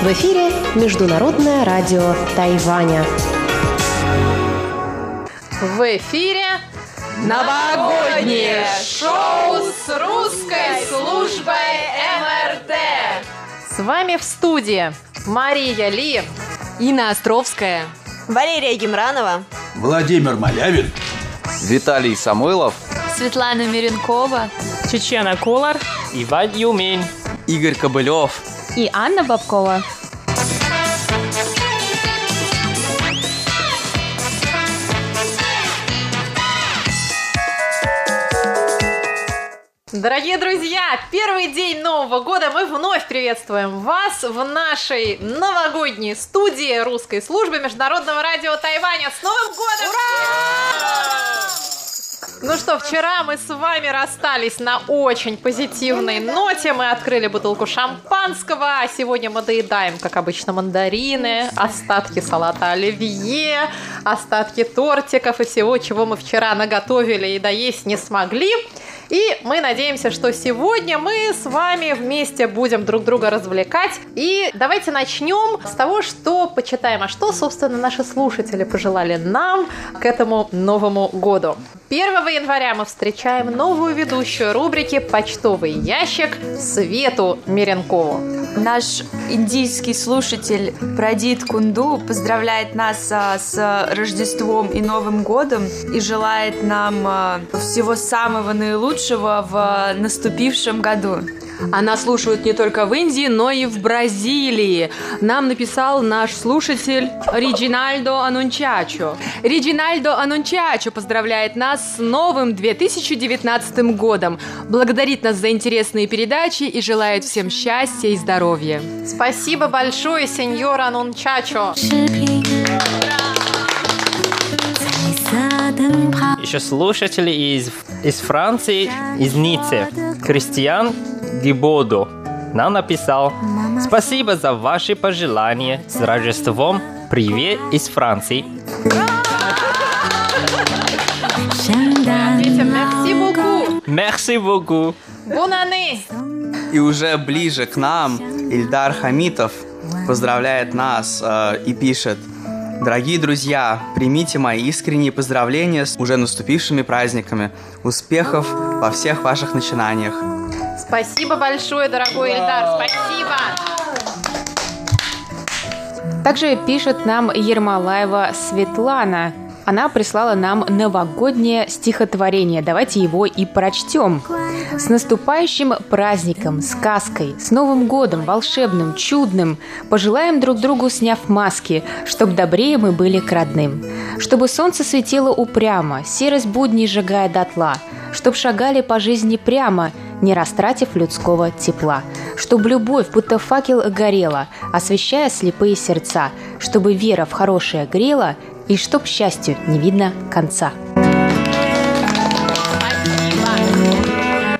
В эфире Международное радио Тайваня. В эфире новогоднее шоу с русской службой МРТ. С вами в студии Мария Ли, Инна Островская, Валерия Гемранова, Владимир Малявин, Виталий Самойлов, Светлана Миренкова, Чечена Кулар, Иван Юмин, Игорь Кобылев и Анна Бабкова. Дорогие друзья, первый день Нового года мы вновь приветствуем вас в нашей новогодней студии русской службы Международного радио Тайваня. С Новым годом! Ура! Ну что, вчера мы с вами расстались на очень позитивной ноте. Мы открыли бутылку шампанского, а сегодня мы доедаем, как обычно, мандарины, остатки салата оливье, остатки тортиков и всего, чего мы вчера наготовили и доесть не смогли. И мы надеемся, что сегодня мы с вами вместе будем друг друга развлекать. И давайте начнем с того, что почитаем, а что, собственно, наши слушатели пожелали нам к этому Новому году. 1 января мы встречаем новую ведущую рубрики «Почтовый ящик» Свету Миренкову. Наш индийский слушатель Прадит Кунду поздравляет нас а, с Рождеством и Новым годом и желает нам а, всего самого наилучшего в наступившем году. А нас слушают не только в Индии, но и в Бразилии. Нам написал наш слушатель Риджинальдо Анунчачо. Риджинальдо Анунчачо поздравляет нас с новым 2019 годом, благодарит нас за интересные передачи и желает всем счастья и здоровья. Спасибо большое, сеньор Анунчачо. Еще слушатели из, из Франции, из Ниццы, Кристиан Гибодо нам написал «Спасибо за ваши пожелания с Рождеством. Привет из Франции». Ответим «Merci beaucoup». И уже ближе к нам Ильдар Хамитов поздравляет нас э, и пишет Дорогие друзья, примите мои искренние поздравления с уже наступившими праздниками. Успехов во всех ваших начинаниях. Спасибо большое, дорогой Эльдар, спасибо. Также пишет нам Ермолаева Светлана. Она прислала нам новогоднее стихотворение. Давайте его и прочтем. С наступающим праздником, сказкой, с Новым годом, волшебным, чудным, пожелаем друг другу, сняв маски, чтоб добрее мы были к родным. Чтобы солнце светило упрямо, серость будней сжигая дотла, чтоб шагали по жизни прямо, не растратив людского тепла. Чтоб любовь, будто факел горела, освещая слепые сердца, чтобы вера в хорошее грела, и чтоб счастью не видно конца.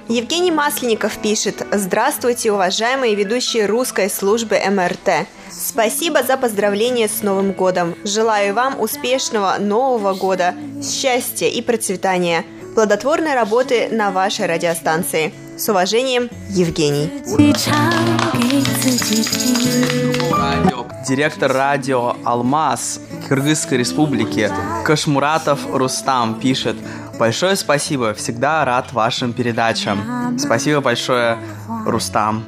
Евгений Масленников пишет «Здравствуйте, уважаемые ведущие русской службы МРТ. Спасибо за поздравление с Новым годом. Желаю вам успешного Нового года, счастья и процветания, плодотворной работы на вашей радиостанции. С уважением, Евгений. Директор радио «Алмаз» Кыргызской республики Кашмуратов Рустам пишет Большое спасибо, всегда рад вашим передачам. Спасибо большое, Рустам.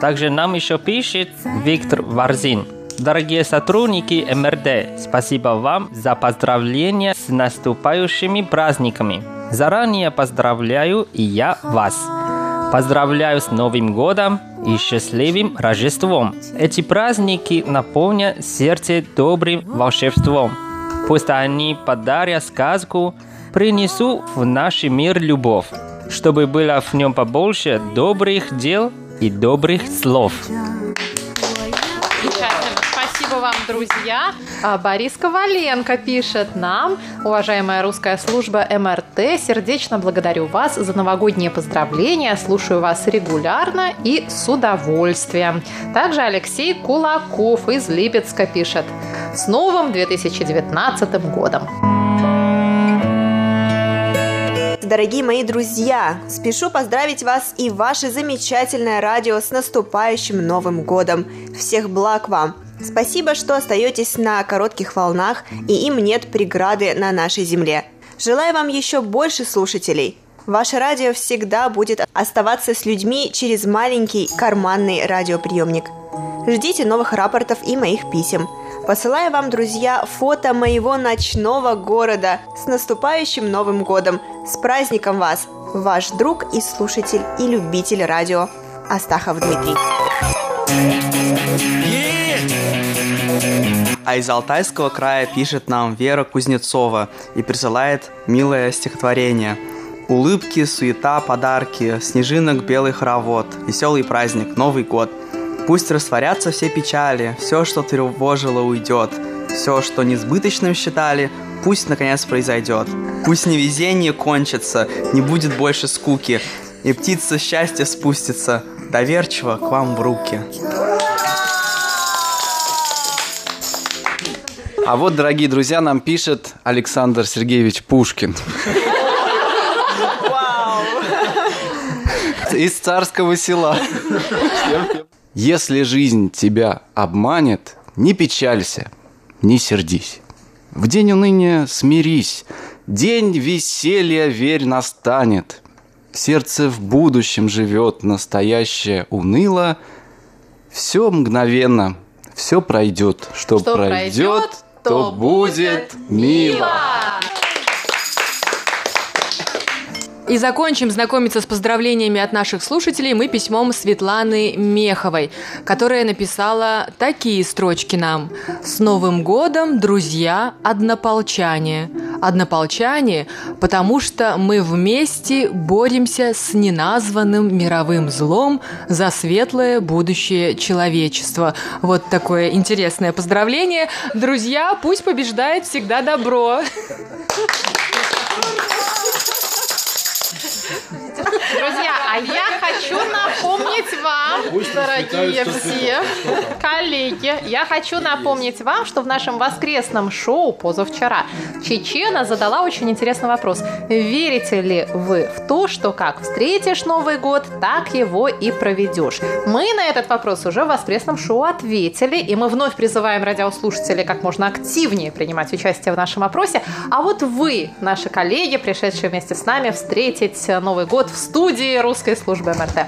Также нам еще пишет Виктор Варзин. Дорогие сотрудники МРД, спасибо вам за поздравления с наступающими праздниками. Заранее поздравляю и я вас. Поздравляю с Новым годом и счастливым Рождеством. Эти праздники наполнят сердце добрым волшебством. Пусть они подарят сказку, принесут в наш мир любовь, чтобы было в нем побольше добрых дел и добрых слов. Спасибо вам, друзья. А Борис Коваленко пишет нам, уважаемая русская служба МРТ, сердечно благодарю вас за новогодние поздравления, слушаю вас регулярно и с удовольствием. Также Алексей Кулаков из Липецка пишет, с новым 2019 годом. дорогие мои друзья! Спешу поздравить вас и ваше замечательное радио с наступающим Новым Годом! Всех благ вам! Спасибо, что остаетесь на коротких волнах, и им нет преграды на нашей земле. Желаю вам еще больше слушателей. Ваше радио всегда будет оставаться с людьми через маленький карманный радиоприемник. Ждите новых рапортов и моих писем. Посылаю вам, друзья, фото моего ночного города с наступающим Новым годом. С праздником вас! Ваш друг и слушатель и любитель радио Астахов Дмитрий. А из Алтайского края пишет нам Вера Кузнецова и присылает милое стихотворение. Улыбки, суета, подарки, снежинок белый хоровод, веселый праздник, Новый год. Пусть растворятся все печали, все, что тревожило, уйдет. Все, что несбыточным считали, пусть наконец произойдет. Пусть невезение кончится, не будет больше скуки, и птица счастья спустится доверчиво к вам в руки. А вот, дорогие друзья, нам пишет Александр Сергеевич Пушкин. Из царского села. Если жизнь тебя обманет, не печалься, не сердись. В день уныния смирись, день веселья, верь, настанет. Сердце в будущем живет, настоящее уныло. Все мгновенно, все пройдет, что, Что пройдет, пройдет, то будет мило. И закончим знакомиться с поздравлениями от наших слушателей мы письмом Светланы Меховой, которая написала такие строчки нам. «С Новым годом, друзья, однополчане!» Однополчане, потому что мы вместе боремся с неназванным мировым злом за светлое будущее человечества. Вот такое интересное поздравление. Друзья, пусть побеждает всегда добро. Друзья, а я хочу напомнить вам, дорогие все коллеги, я хочу напомнить вам, что в нашем воскресном шоу позавчера Чечена задала очень интересный вопрос. Верите ли вы в то, что как встретишь Новый год, так его и проведешь? Мы на этот вопрос уже в воскресном шоу ответили, и мы вновь призываем радиослушателей как можно активнее принимать участие в нашем опросе. А вот вы, наши коллеги, пришедшие вместе с нами встретить Новый год в студии русской службы МРТ.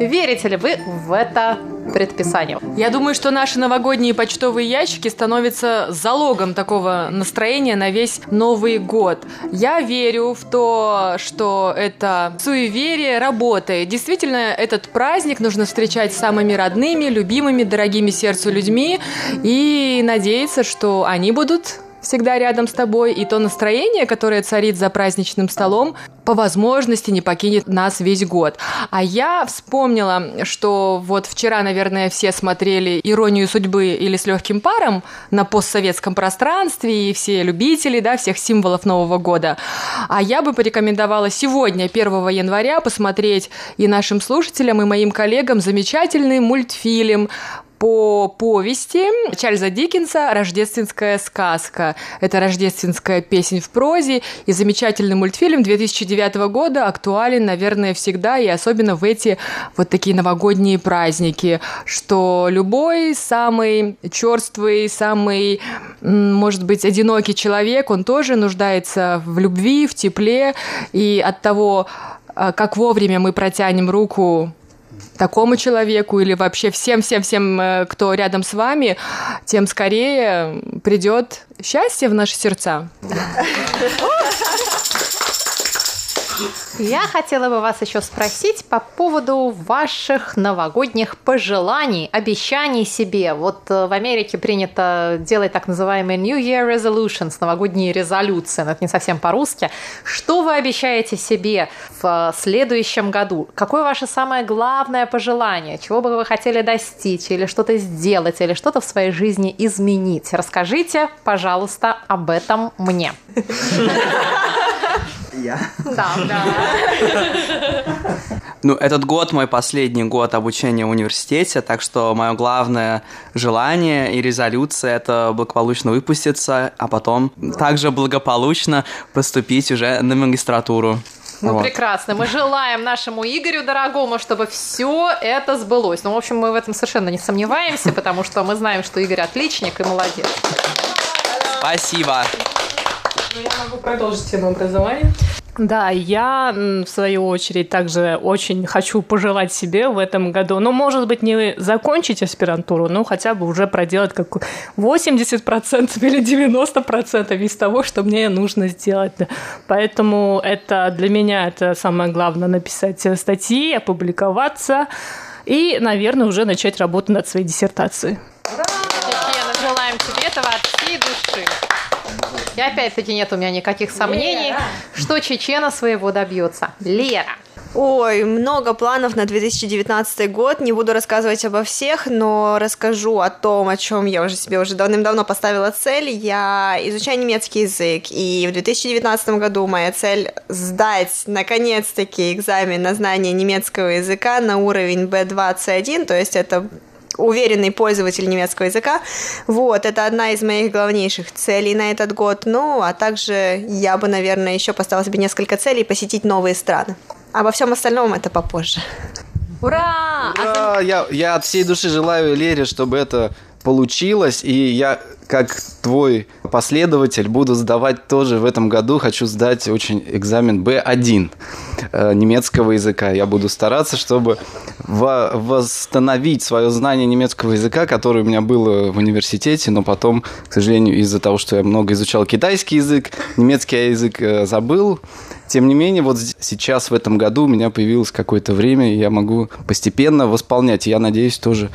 Верите ли вы в это предписание? Я думаю, что наши новогодние почтовые ящики становятся залогом такого настроения на весь Новый год. Я верю в то, что это суеверие работает. Действительно, этот праздник нужно встречать с самыми родными, любимыми, дорогими сердцу людьми и надеяться, что они будут всегда рядом с тобой, и то настроение, которое царит за праздничным столом, по возможности не покинет нас весь год. А я вспомнила, что вот вчера, наверное, все смотрели «Иронию судьбы» или «С легким паром» на постсоветском пространстве, и все любители, да, всех символов Нового года. А я бы порекомендовала сегодня, 1 января, посмотреть и нашим слушателям, и моим коллегам замечательный мультфильм по повести Чарльза Диккенса «Рождественская сказка». Это рождественская песня в прозе и замечательный мультфильм 2009 года, актуален, наверное, всегда и особенно в эти вот такие новогодние праздники, что любой самый черствый, самый, может быть, одинокий человек, он тоже нуждается в любви, в тепле, и от того, а, как вовремя мы протянем руку такому человеку или вообще всем-всем-всем, э, кто рядом с вами, тем скорее придет счастье в наши сердца. Я хотела бы вас еще спросить по поводу ваших новогодних пожеланий, обещаний себе. Вот э, в Америке принято делать так называемые New Year Resolutions, новогодние резолюции, но это не совсем по-русски. Что вы обещаете себе в следующем году? Какое ваше самое главное пожелание? Чего бы вы хотели достичь или что-то сделать, или что-то в своей жизни изменить? Расскажите, пожалуйста, об этом мне. Я? Да, да. Ну, этот год мой последний год обучения в университете, так что мое главное желание и резолюция – это благополучно выпуститься, а потом также благополучно поступить уже на магистратуру. Ну, Вот. прекрасно. Мы желаем нашему Игорю дорогому, чтобы все это сбылось. Ну, в общем, мы в этом совершенно не сомневаемся, потому что мы знаем, что Игорь отличник и молодец. Спасибо. Я могу продолжить тему образования. Да, я, в свою очередь, также очень хочу пожелать себе в этом году, ну, может быть, не закончить аспирантуру, но хотя бы уже проделать как 80% или 90% из того, что мне нужно сделать. Поэтому это для меня это самое главное, написать э, статьи, опубликоваться и, наверное, уже начать работу над своей диссертацией. Чечена, желаем тебе этого от всей души. И опять-таки нет у меня никаких сомнений, что Чечена своего добьется. Лера. Ой, много планов на 2019 год. Не буду рассказывать обо всех, но расскажу о том, о чем я уже себе уже давным-давно поставила цель. Я изучаю немецкий язык, и в 2019 году моя цель сдать наконец-таки экзамен на знание немецкого языка на уровень B2 C1, то есть это уверенный пользователь немецкого языка. Вот, это одна из моих главнейших целей на этот год. Ну, а также я бы, наверное, еще поставила себе несколько целей посетить новые страны. Обо всем остальном это попозже. Ура! Ура! Я, я от всей души желаю Лере, чтобы это получилось, и я как твой последователь буду сдавать тоже в этом году. Хочу сдать очень экзамен B1 э, немецкого языка. Я буду стараться, чтобы во- восстановить свое знание немецкого языка, которое у меня было в университете, но потом, к сожалению, из-за того, что я много изучал китайский язык, немецкий язык э, забыл. Тем не менее, вот сейчас в этом году у меня появилось какое-то время, и я могу постепенно восполнять. И я надеюсь тоже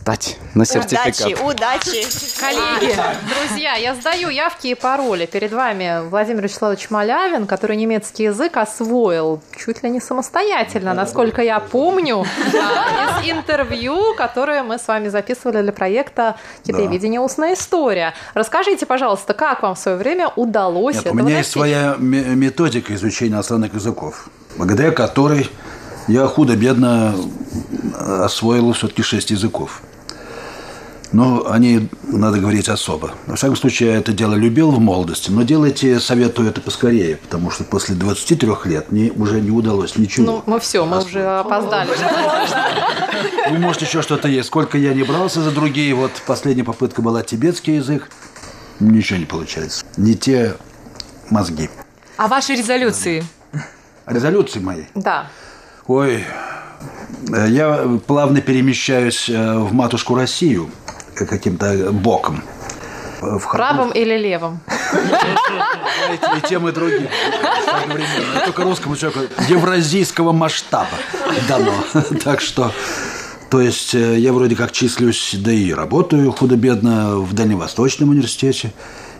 стать на сертификат. Удачи, удачи. Коллеги, друзья, я сдаю явки и пароли. Перед вами Владимир Вячеславович Малявин, который немецкий язык освоил чуть ли не самостоятельно, насколько я помню, из интервью, которое мы с вами записывали для проекта «Китаеведение. Устная история». Расскажите, пожалуйста, как вам в свое время удалось Нет, у этого меня есть своя ме- методика изучения иностранных языков, благодаря которой я худо-бедно э, освоил все-таки шесть языков. Но они, надо говорить, особо. Во всяком случае, я это дело любил в молодости, но делайте, советую это поскорее, потому что после 23 лет мне уже не удалось ничего. Ну, мы все, мы уже опоздали. Вы, может, еще что-то есть. Сколько я не брался за другие, вот последняя попытка была тибетский язык, ничего не получается. Не те мозги. А ваши резолюции? Резолюции мои. Да. Ой, э, я плавно перемещаюсь э, в матушку Россию каким-то боком. В Правым или левым? И тем, и другим. Только русскому человеку евразийского масштаба дано. Так что, то есть, э, я вроде как числюсь, да и работаю худо-бедно в Дальневосточном университете.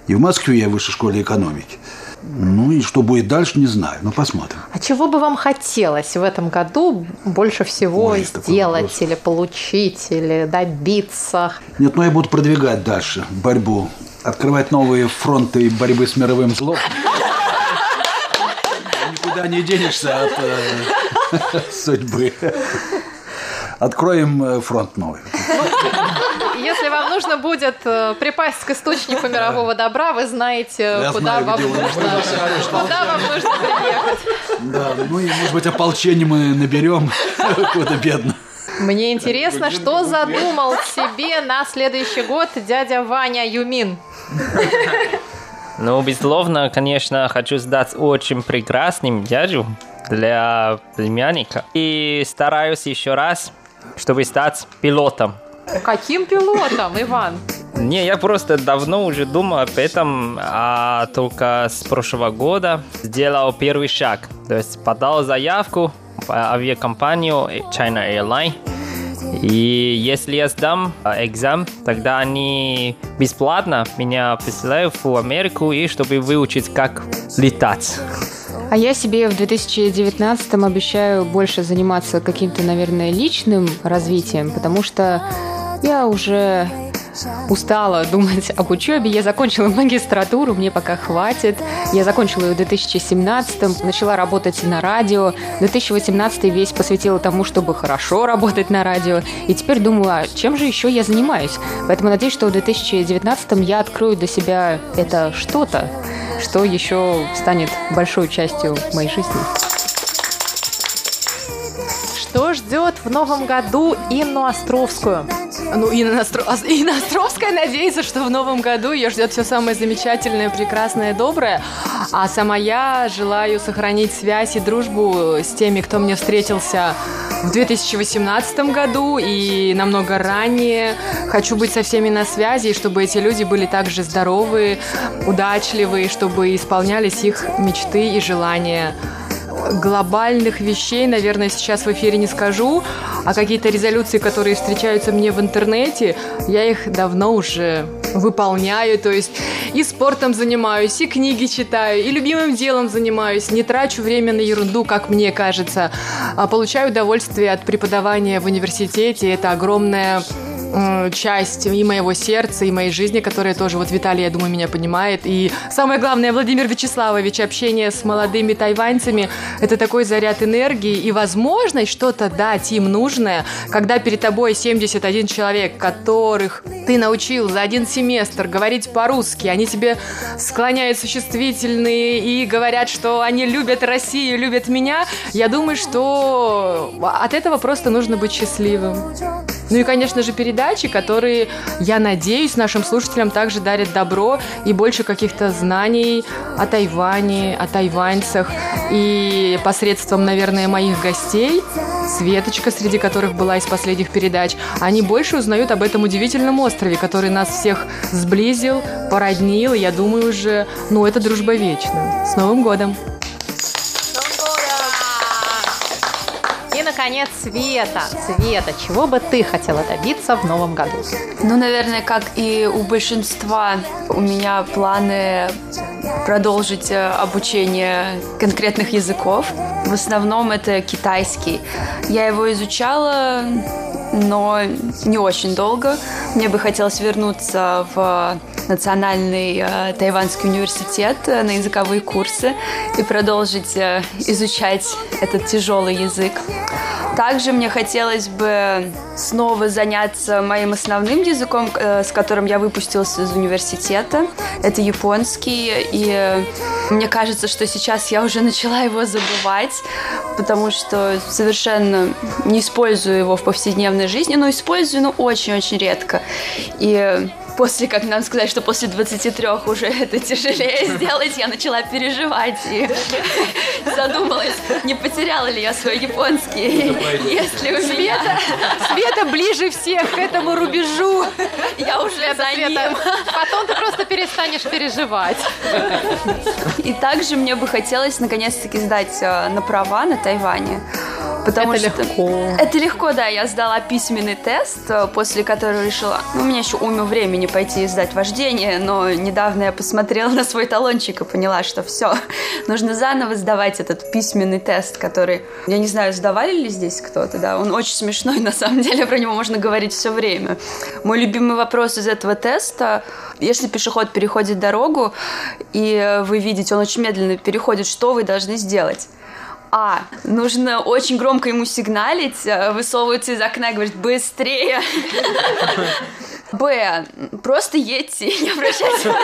И в Москве я в высшей школе экономики. Ну и что будет дальше, не знаю. Ну, посмотрим. А чего бы вам хотелось в этом году больше всего Ой, сделать или получить, или добиться? Нет, ну я буду продвигать дальше борьбу, открывать новые фронты борьбы с мировым злом. Никуда не денешься от э, судьбы. Откроем э, фронт новый. Нужно будет э, припасть к источнику мирового добра, вы знаете, куда вам нужно, куда приехать. Да, ну и, может быть, ополчение мы наберем худо-бедно. Мне интересно, что задумал себе на следующий год дядя Ваня Юмин? Ну, безусловно, конечно, хочу сдать очень прекрасным дядю для племянника. И стараюсь еще раз, чтобы стать пилотом. Каким пилотом, Иван? Не, я просто давно уже думал об этом, а только с прошлого года сделал первый шаг. То есть подал заявку в авиакомпанию China Airline. И если я сдам э, экзамен, тогда они бесплатно меня присылают в Америку, и чтобы выучить, как летать. А я себе в 2019 обещаю больше заниматься каким-то, наверное, личным развитием, потому что я уже устала думать об учебе. Я закончила магистратуру, мне пока хватит. Я закончила ее в 2017, начала работать на радио. 2018 весь посвятила тому, чтобы хорошо работать на радио. И теперь думаю, а чем же еще я занимаюсь? Поэтому надеюсь, что в 2019 я открою для себя это что-то. что еще станет большой частью моей жизни. Что ждет в новом году Инну Островскую? Ну, Инна, Остро... Инна Островская надеется, что в новом году ее ждет все самое замечательное, прекрасное, доброе. А сама я желаю сохранить связь и дружбу с теми, кто мне встретился в 2018 году и намного ранее. Хочу быть со всеми на связи, и чтобы эти люди были также здоровы, удачливы, чтобы исполнялись их мечты и желания глобальных вещей, наверное, сейчас в эфире не скажу, а какие-то резолюции, которые встречаются мне в интернете, я их давно уже выполняю, то есть и спортом занимаюсь, и книги читаю, и любимым делом занимаюсь, не трачу время на ерунду, как мне кажется, а получаю удовольствие от преподавания в университете, это огромная часть и моего сердца, и моей жизни, которая тоже, вот Виталий, я думаю, меня понимает. И самое главное, Владимир Вячеславович, общение с молодыми тайваньцами – это такой заряд энергии и возможность что-то дать им нужное, когда перед тобой 71 человек, которых ты научил за один семестр говорить по-русски, они тебе склоняют существительные и говорят, что они любят Россию, любят меня, я думаю, что от этого просто нужно быть счастливым. Ну и, конечно же, передачи, которые, я надеюсь, нашим слушателям также дарят добро и больше каких-то знаний о Тайване, о тайваньцах. И посредством, наверное, моих гостей, Светочка, среди которых была из последних передач, они больше узнают об этом удивительном острове, который нас всех сблизил, породнил. И я думаю уже, ну, это дружба вечна. С Новым годом! Наконец, Света. Света, чего бы ты хотела добиться в новом году? Ну, наверное, как и у большинства, у меня планы продолжить э, обучение конкретных языков. В основном это китайский. Я его изучала, но не очень долго. Мне бы хотелось вернуться в Национальный э, Тайванский университет э, на языковые курсы и продолжить э, изучать этот тяжелый язык. Также мне хотелось бы снова заняться моим основным языком, э, с которым я выпустился из университета. Это японский. И мне кажется, что сейчас я уже начала его забывать, потому что совершенно не использую его в повседневной жизни, но использую, но очень-очень редко. И после, как нам сказать, что после 23 уже это тяжелее сделать, я начала переживать и задумалась, не потеряла ли я свой японский, если у меня... Света ближе всех к этому рубежу. Я уже за ним. Потом ты просто перестанешь переживать. И также мне бы хотелось наконец-таки сдать э, на права на Тайване. Потому Это что легко. Это легко, да. Я сдала письменный тест, э, после которого решила, ну, у меня еще уйма времени пойти сдать вождение, но недавно я посмотрела на свой талончик и поняла, что все, нужно заново сдавать этот письменный тест, который, я не знаю, сдавали ли здесь кто-то, да, он очень смешной, на самом деле, про него можно говорить все время. Мой любимый вопрос из этого теста, если пешеход переходит дорогу, и вы видите, он очень медленно переходит, что вы должны сделать? А. Нужно очень громко ему сигналить, э, высовываться из окна и говорить «быстрее». Б. Просто едьте, не обращайте.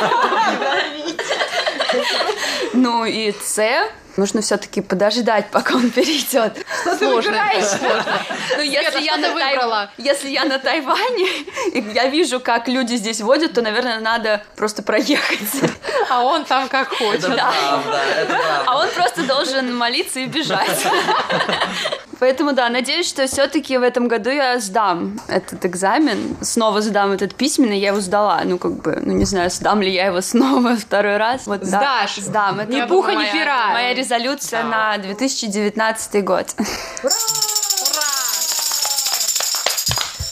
Ну и С. Нужно все-таки подождать, пока он перейдет. Что ты выбираешь? Ну, если я, на выбрала? если я на Тайване, и я вижу, как люди здесь водят, то, наверное, надо просто проехать. А он там как хочет. Да. А он просто должен молиться и бежать. Поэтому, да, надеюсь, что все-таки в этом году я сдам этот экзамен, снова сдам этот письменный, я его сдала, ну, как бы, ну, не знаю, сдам ли я его снова второй раз. Вот, да, Сдашь. Сдам. Это Ни была пуха, моя- пера. Моя резолюция на 2019 год.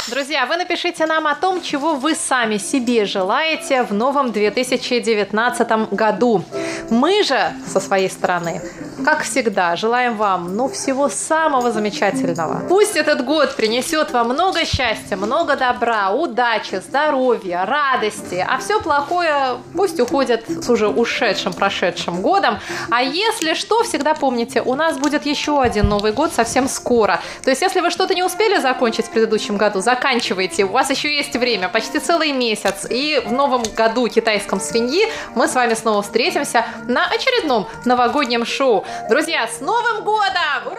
Друзья, вы напишите нам о том, чего вы сами себе желаете в новом 2019 году. Мы же со своей стороны, как всегда, желаем вам ну, всего самого замечательного. Пусть этот год принесет вам много счастья, много добра, удачи, здоровья, радости, а все плохое пусть уходит с уже ушедшим, прошедшим годом. А если что, всегда помните, у нас будет еще один Новый год совсем скоро. То есть, если вы что-то не успели закончить в предыдущем году, заканчивайте. У вас еще есть время, почти целый месяц. И в новом году китайском свиньи мы с вами снова встретимся. на очередном новогоднем шоу. Друзья, с Новым годом!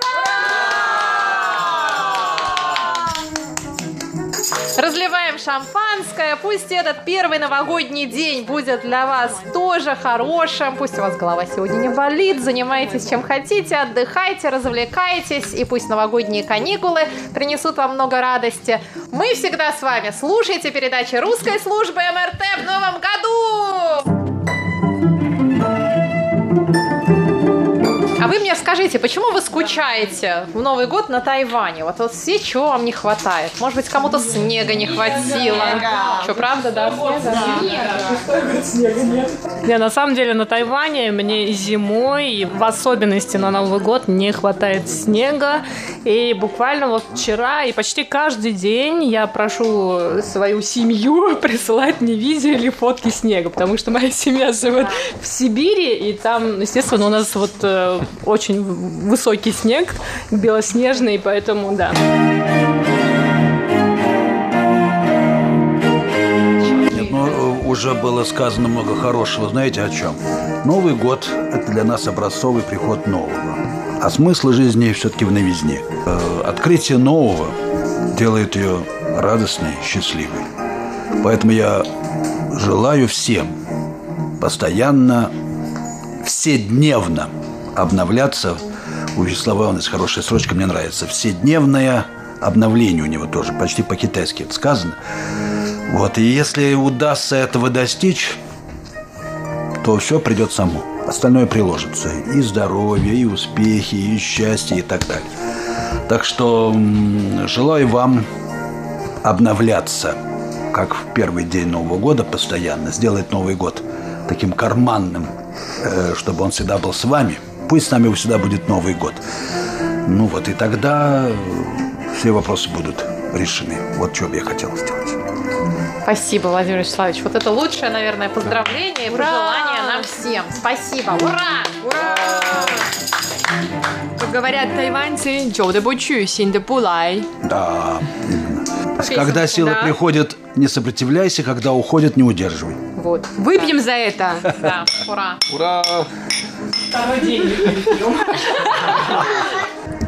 Разливаем шампанское. Пусть этот первый новогодний день будет для вас тоже хорошим. Пусть у вас голова сегодня не болит. Занимайтесь чем хотите, отдыхайте, развлекайтесь. И пусть новогодние каникулы принесут вам много радости. Мы всегда с вами. Слушайте передачи русской службы МРТ в новом году! А вы мне скажите, почему вы скучаете в Новый год на Тайване? Вот, вот все, чего вам не хватает? Может быть, кому-то снега не хватило? Что, правда, да? Снега нет. Не, на самом деле на Тайване мне и зимой, и в особенности на Новый год не хватает снега. И буквально вот вчера и почти каждый день я прошу свою семью присылать мне видео или фотки снега, потому что моя семья живет в Сибири, и там, естественно, у нас вот э, очень высокий снег, белоснежный, поэтому да. Нет, ну, э, уже было сказано много хорошего. Знаете о чем? Новый год – это для нас образцовый приход нового. А смысл жизни все-таки в новизне. Э, Открытие нового делает ее радостной, счастливой. Поэтому я желаю всем постоянно, вседневно обновляться. У Вячеслава Ивановича хорошая строчка, мне нравится. Вседневное обновление у него тоже, почти по-китайски это сказано. Вот, и если удастся этого достичь, то все придет само. Остальное приложится. И здоровье, и успехи, и счастье, и так далее. Так что желаю вам обновляться, как в первый день Нового года постоянно, сделать Новый год таким карманным, э, чтобы он всегда был с вами. Пусть с нами всегда будет Новый год. Ну вот, и тогда э, все вопросы будут решены. Вот что бы я хотел сделать. Спасибо, Владимир Вячеславович. Вот это лучшее, наверное, поздравление и пожелание нам всем. Спасибо. Ура! Ура! Как говорят тайваньцы, «Чоуде бучу, синде пулай». Да, именно. Песенка, когда силы да. приходят, не сопротивляйся, когда уходят, не удерживай. Вот. Выпьем за это. Да, ура! Ура!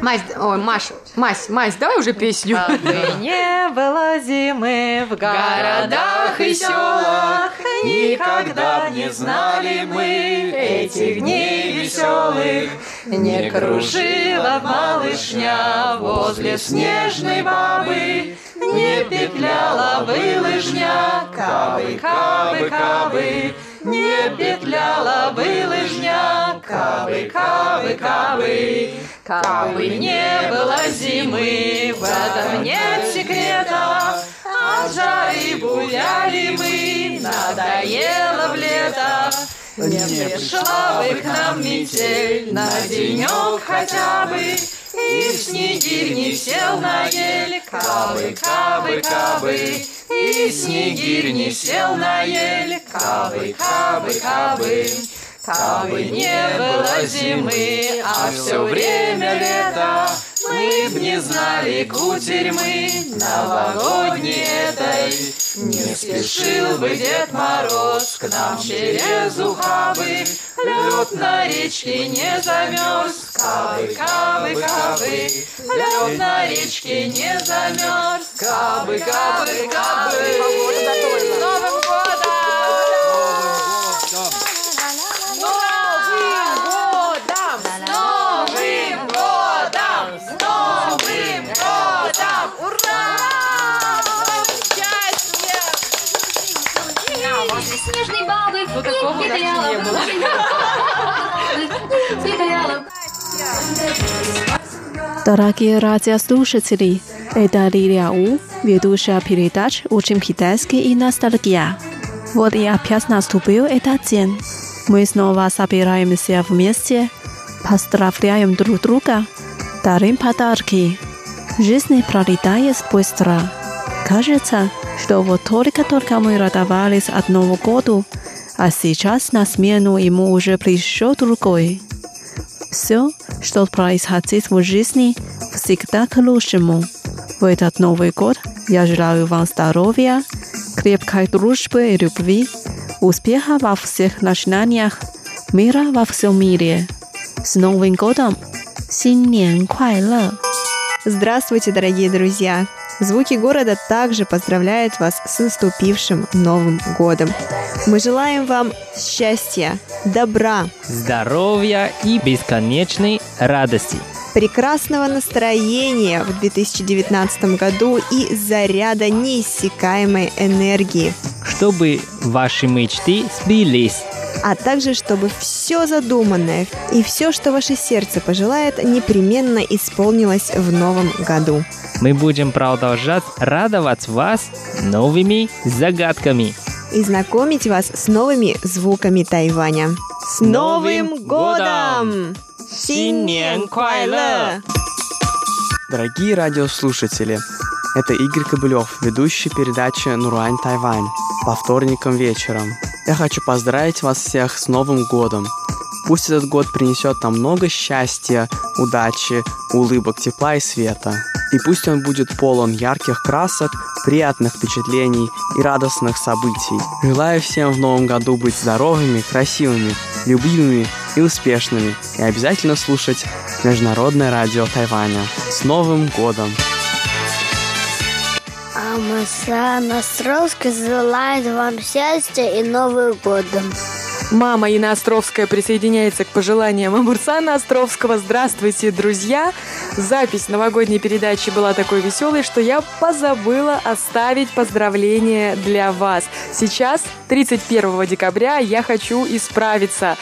Мась, ой, Маш, Мась, Мась, давай уже песню. Бы не было зимы в городах и селах, Никогда не знали мы этих дней веселых. Не кружила малышня возле снежной бабы, Не петляла бы лыжня, кабы, кабы, кабы, Не петляла бы лыжня, кабы, кабы, кабы. Кабы не было зимы, в этом нет секрета. От жары гуляли мы, надоело в лето. Не пришла бы к нам метель на денек хотя бы, И снегирь не сел на ель, кабы, кабы, кабы, И снегирь не сел на ель, кабы, кабы, кабы. Кабы не было зимы, а все время лето, Мы б не знали кутерьмы новогодней этой. Не спешил бы Дед Мороз к нам через ухабы, Лед на речке не замерз, кабы, кабы, кабы, Лед на речке не замерз, кабы, кабы, кабы. С такого у нас не было. Дорогие радиослушатели, это Лилия У, ведущая передач «Учим китайский и ностальгия». Вот и опять наступил этот день. Мы снова собираемся вместе, поздравляем друг друга, дарим подарки. Жизнь пролетает быстро. Кажется, что вот только-только мы радовались одному году, а сейчас на смену ему уже пришел другой. Все, что происходит в жизни, всегда к лучшему. В этот Новый год я желаю вам здоровья, крепкой дружбы и любви, успеха во всех начинаниях, мира во всем мире. С Новым годом! 新年快乐! Здравствуйте, дорогие друзья! Звуки города также поздравляют вас с наступившим Новым годом. Мы желаем вам счастья, добра, здоровья и бесконечной радости. прекрасного настроения в 2019 году и заряда неиссякаемой энергии, Чтобы ваши мечты сбылись а также чтобы все задуманное и все, что ваше сердце пожелает, непременно исполнилось в новом году. Мы будем продолжать радовать вас новыми загадками. и знакомить вас с новыми звуками Тайваня. С Новым годом! 新年快乐！ Дорогие радиослушатели, это Игорь Кобылев, ведущий передачи «Нуруань Тайвань» по вторникам вечером. я хочу поздравить вас всех с Новым годом. Пусть этот год принесет нам много счастья, удачи, улыбок, тепла и света. И пусть он будет полон ярких красок, приятных впечатлений и радостных событий. Желаю всем в новом году быть здоровыми, красивыми, любимыми и успешными. И обязательно слушать Международное радио Тайваня. С Новым годом! Маса Островская желает вам счастья и Новым годом. Мама Инна Островская присоединяется к пожеланиям Амурсана Островского. Здравствуйте, друзья! Запись новогодней передачи была такой веселой, что я позабыла оставить поздравления для вас. Сейчас, 31 декабря, я хочу исправиться.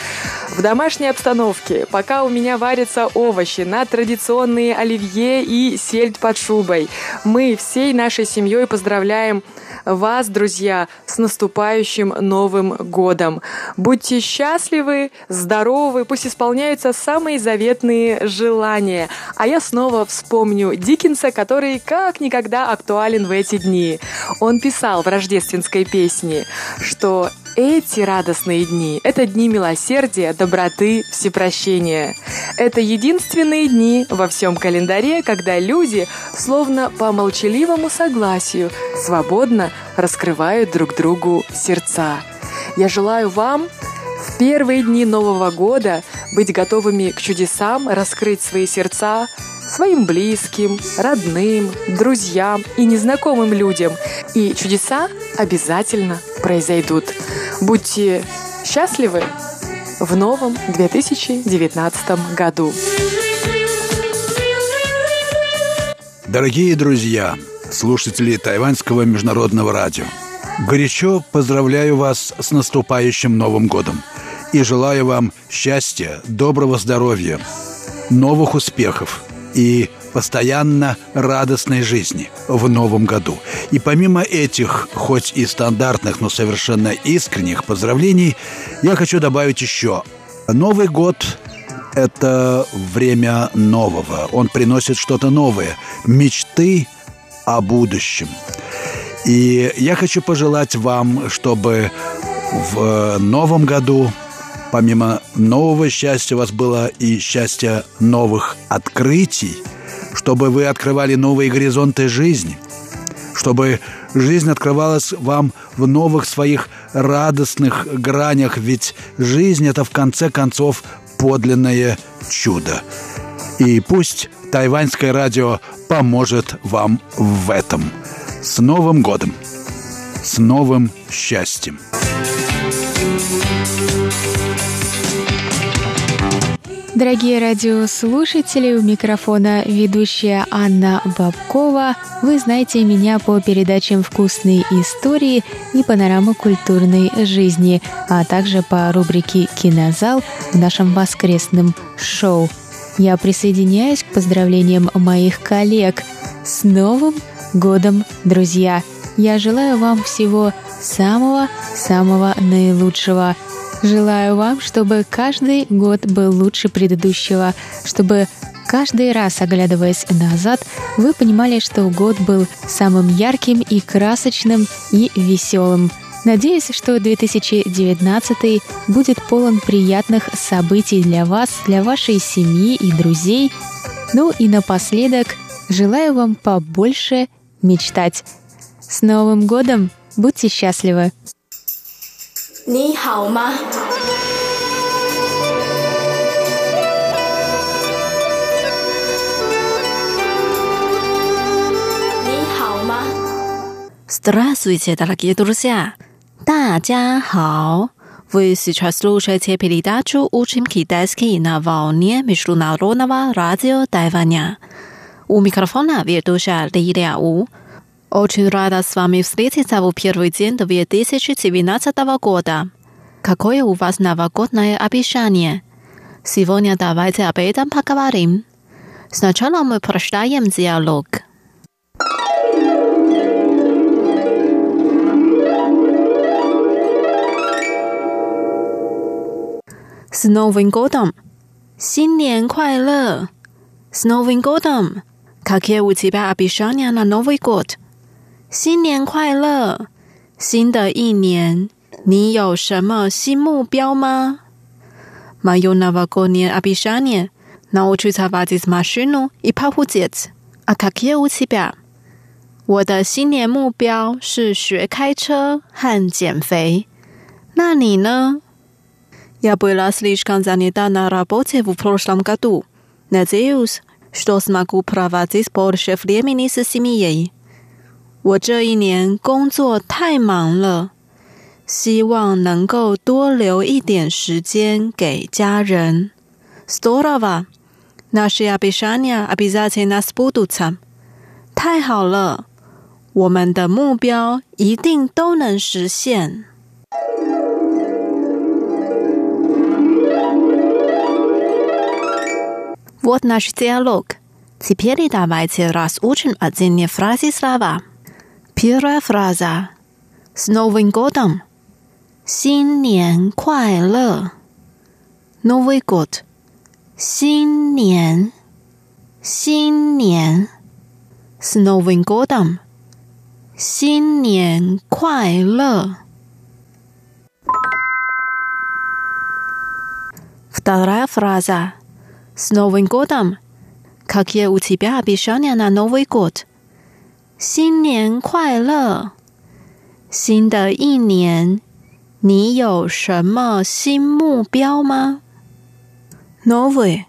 В домашней обстановке, пока у меня варятся овощи на традиционные оливье и сельдь под шубой, мы всей нашей семьей поздравляем вас, друзья, с наступающим Новым годом. Будьте счастливы, здоровы, пусть исполняются самые заветные желания. А я снова вспомню Диккенса, который как никогда актуален в эти дни. Он писал в рождественской песне, что эти радостные дни – это дни милосердия, доброты, всепрощения. Это единственные дни во всем календаре, когда люди, словно по молчаливому согласию, свободно раскрывают друг другу сердца. Я желаю вам в первые дни Нового года быть готовыми к чудесам, раскрыть свои сердца своим близким, родным, друзьям и незнакомым людям. И чудеса обязательно произойдут. Будьте счастливы в новом 2019 году. Дорогие друзья, слушатели Тайваньского международного радио, горячо поздравляю вас с наступающим Новым годом и желаю вам счастья, доброго здоровья, новых успехов и постоянно радостной жизни в новом году. И помимо этих, хоть и стандартных, но совершенно искренних поздравлений, я хочу добавить еще. Новый год – это время нового. Он приносит что-то новое. Мечты о будущем. И я хочу пожелать вам, чтобы в новом году помимо нового счастья у вас было и счастье новых открытий, чтобы вы открывали новые горизонты жизни, чтобы жизнь открывалась вам в новых своих радостных гранях, ведь жизнь – это в конце концов подлинное чудо. И пусть тайваньское радио поможет вам в этом. С Новым годом! С новым счастьем! Дорогие радиослушатели, у микрофона ведущая Анна Бабкова. Вы знаете меня по передачам «Вкусные истории» и «Панорама культурной жизни», а также по рубрике «Кинозал» в нашем воскресном шоу. Я присоединяюсь к поздравлениям моих коллег. С Новым годом, друзья! Я желаю вам всего самого-самого наилучшего – Желаю вам, чтобы каждый год был лучше предыдущего, чтобы каждый раз, оглядываясь назад, вы понимали, что год был самым ярким и красочным и веселым. Надеюсь, что 2019 будет полон приятных событий для вас, для вашей семьи и друзей. Ну и напоследок желаю вам побольше мечтать. С Новым годом! Будьте счастливы! 你好吗？你好吗？Straż Świata dla Gdzie tu jest? 大家好。Wysłuchasz luścze telewizji uchmki deskie na wawnie misłonarowna radio dawania. U mikrofonu widzisz, dlaczego? Очень рада с вами встретиться в первый день 2019 года. Какое у вас новогодное обещание? Сегодня давайте об этом поговорим. Сначала мы прочитаем диалог. С Новым годом! 新年快乐! С Новым годом! Какие у тебя обещания на Новый год? 新年快乐！新的一年，你有什么新目标吗？Мое новогоднее обещание научиться водить машину и похудеть. А какие у тебя? 我的新年目标是学开车和减肥。那你呢？Я была слишком занята на работе в прошлом году. Надеюсь, что смогу проводить больше времени с семьей. 我这一年工作太忙了，希望能够多留一点时间给家人。Здорово! Наши обещания обязательно сбудутся. 太好了，我们的目标一定都能实现。Вот наш диалог. Теперь давайте разучим отдельные фразы слова. Первая фраза. С Новым годом! Син нен куай ле. Новый год. Син нен. Син нен. С Новым годом! Син нен куай ле. Вторая фраза. С Новым годом! Какие у тебя обещания на Новый год? 新年快乐！新的一年，你有什么新目标吗？Новый，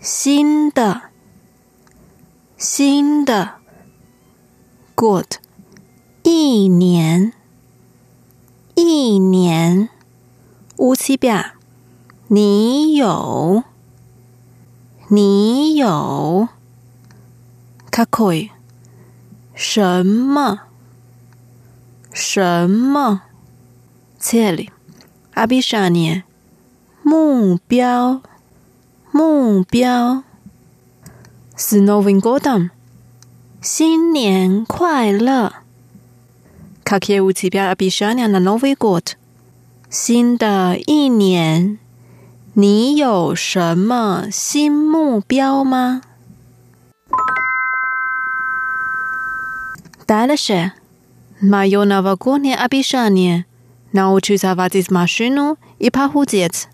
新的，新的，Good，一年，一年，У тебя，你有，你有，Какой？ 什么？什么？这里，阿比啥呢？目标，目标。snowinggodon 新年快乐。卡切乌奇表阿比啥呢？那 Novi Gord，新的一年，你有什么新目标吗？？Дальше. Мое новогоднее обещание – научиться водить машину и похудеть.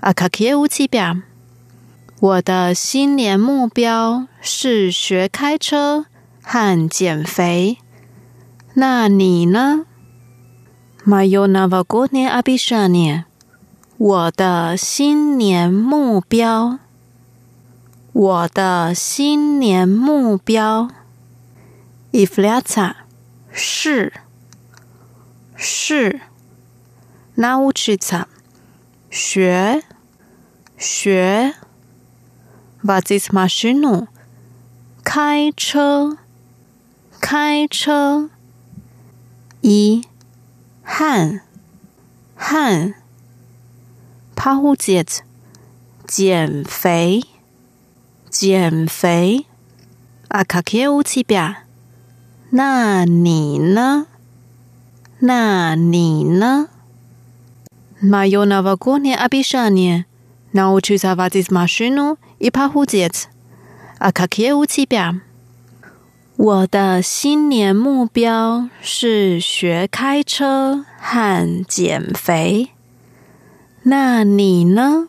А какие у тебя? 我的新年目标是学开车和减肥。那你呢？Мое новогоднее обещание – 我的新年目标。我的新年目标。 i f l a t a 是是 n a u c h i t a 学学 v a z i s m a s h i n o 开车开车一汗汗 p a h u z i t 减肥减肥啊卡 k a k i u c h i b a 那你呢？那你呢？Мое новогоднее обещание – научиться водить машину и похудеть. А какие у тебя? 我的新年目标是学开车和减肥。那你呢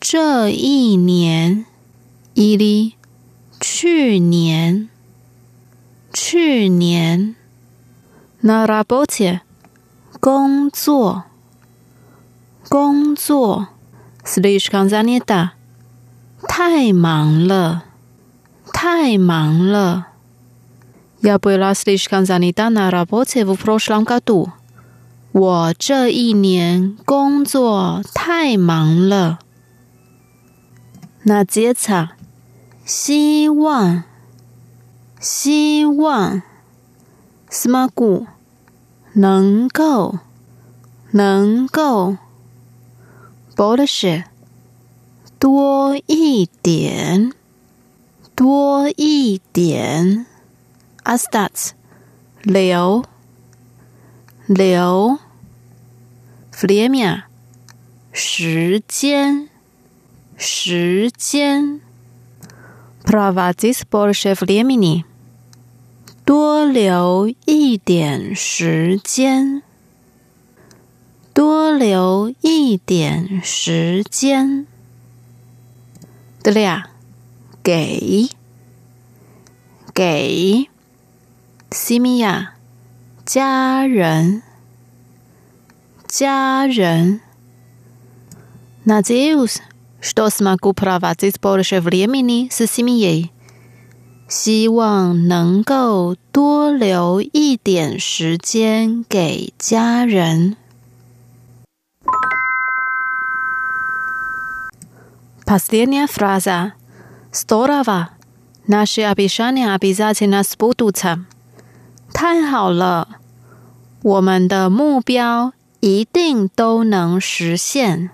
这一年 или 去年去年 на работе 工作工作 слишком занята 太忙了太忙了 Я была слишком занята на работе в прошлом году. 我这一年工作太忙了。 那接茶，希望，希望，什么故？能够，能够，博的是多一点，多一点。阿斯达斯，留，留，弗列米亚，时间。时间。Provides por chef l i m i n i 多留一点时间，多留一点时间。得了呀，给，给，simia，家人，家人，nazius，e Надеюсь, что смогу проводить больше времени с семьей。希望能够多留一点时间给家人。Последняя фраза. Здорово. Наши обещания обязательно сбудутся. 太好了，我们的目标一定都能实现。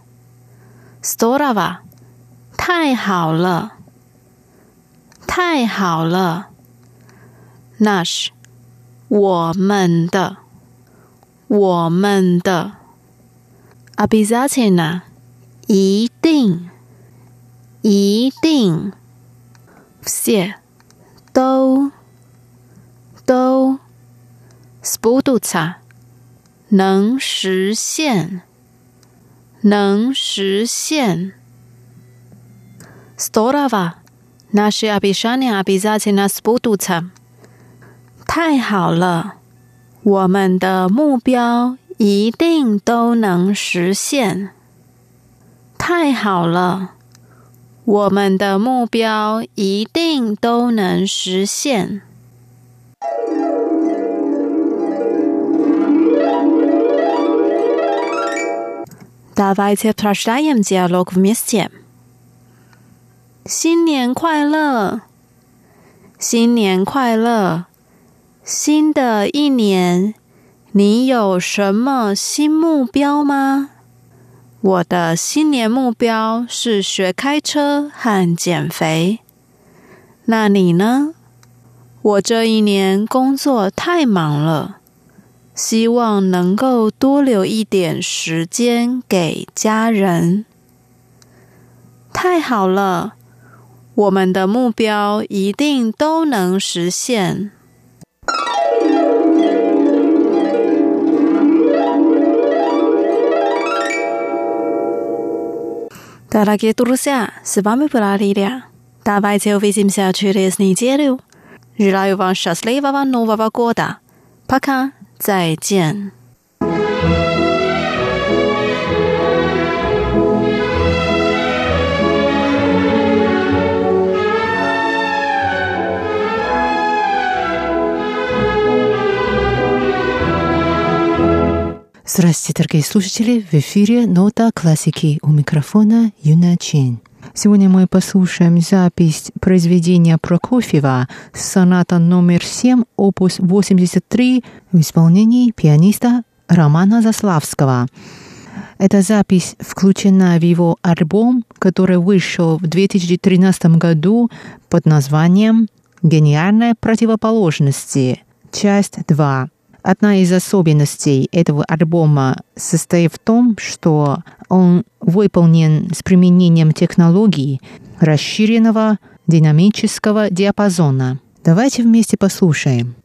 Storava，太好了，太好了。Nash，我们的，我们的。Abizatina，一定，一定。谢，都，都。Spuduta，能实现，能实现，Storava nasia bi shannon abi za tinas buduta 太好了我们的目标一定都能实现太好了我们的目标一定都能实现 Давайте прочитаем диалог вместе. 新年快乐！新年快乐！新的一年，你有什么新目标吗？我的新年目标是学开车和减肥。那你呢？我这一年工作太忙了。 希望能够多留一点时间给家人。太好了，我们的目标一定都能实现。大家给多多下，是巴米布拉力量。大白天飞行下去的是你接流，日来有帮沙斯娃娃弄娃娃过的，帕康。再见。Здравствуйте, дорогие слушатели! В эфире «Нота классики» у микрофона Юна Чин. Сегодня мы послушаем запись произведения Прокофьева «Соната номер 7, опус 83» в исполнении пианиста Романа Заславского. Эта запись включена в его альбом, который вышел в 2013 году под названием «Гениальная противоположности. Часть 2». Одна из особенностей этого альбома состоит в том, что он выполнен с применением технологий расширенного динамического диапазона. Давайте вместе послушаем.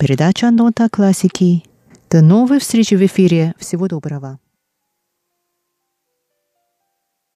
Передача «Нота классики». До новых встреч в эфире. Всего доброго.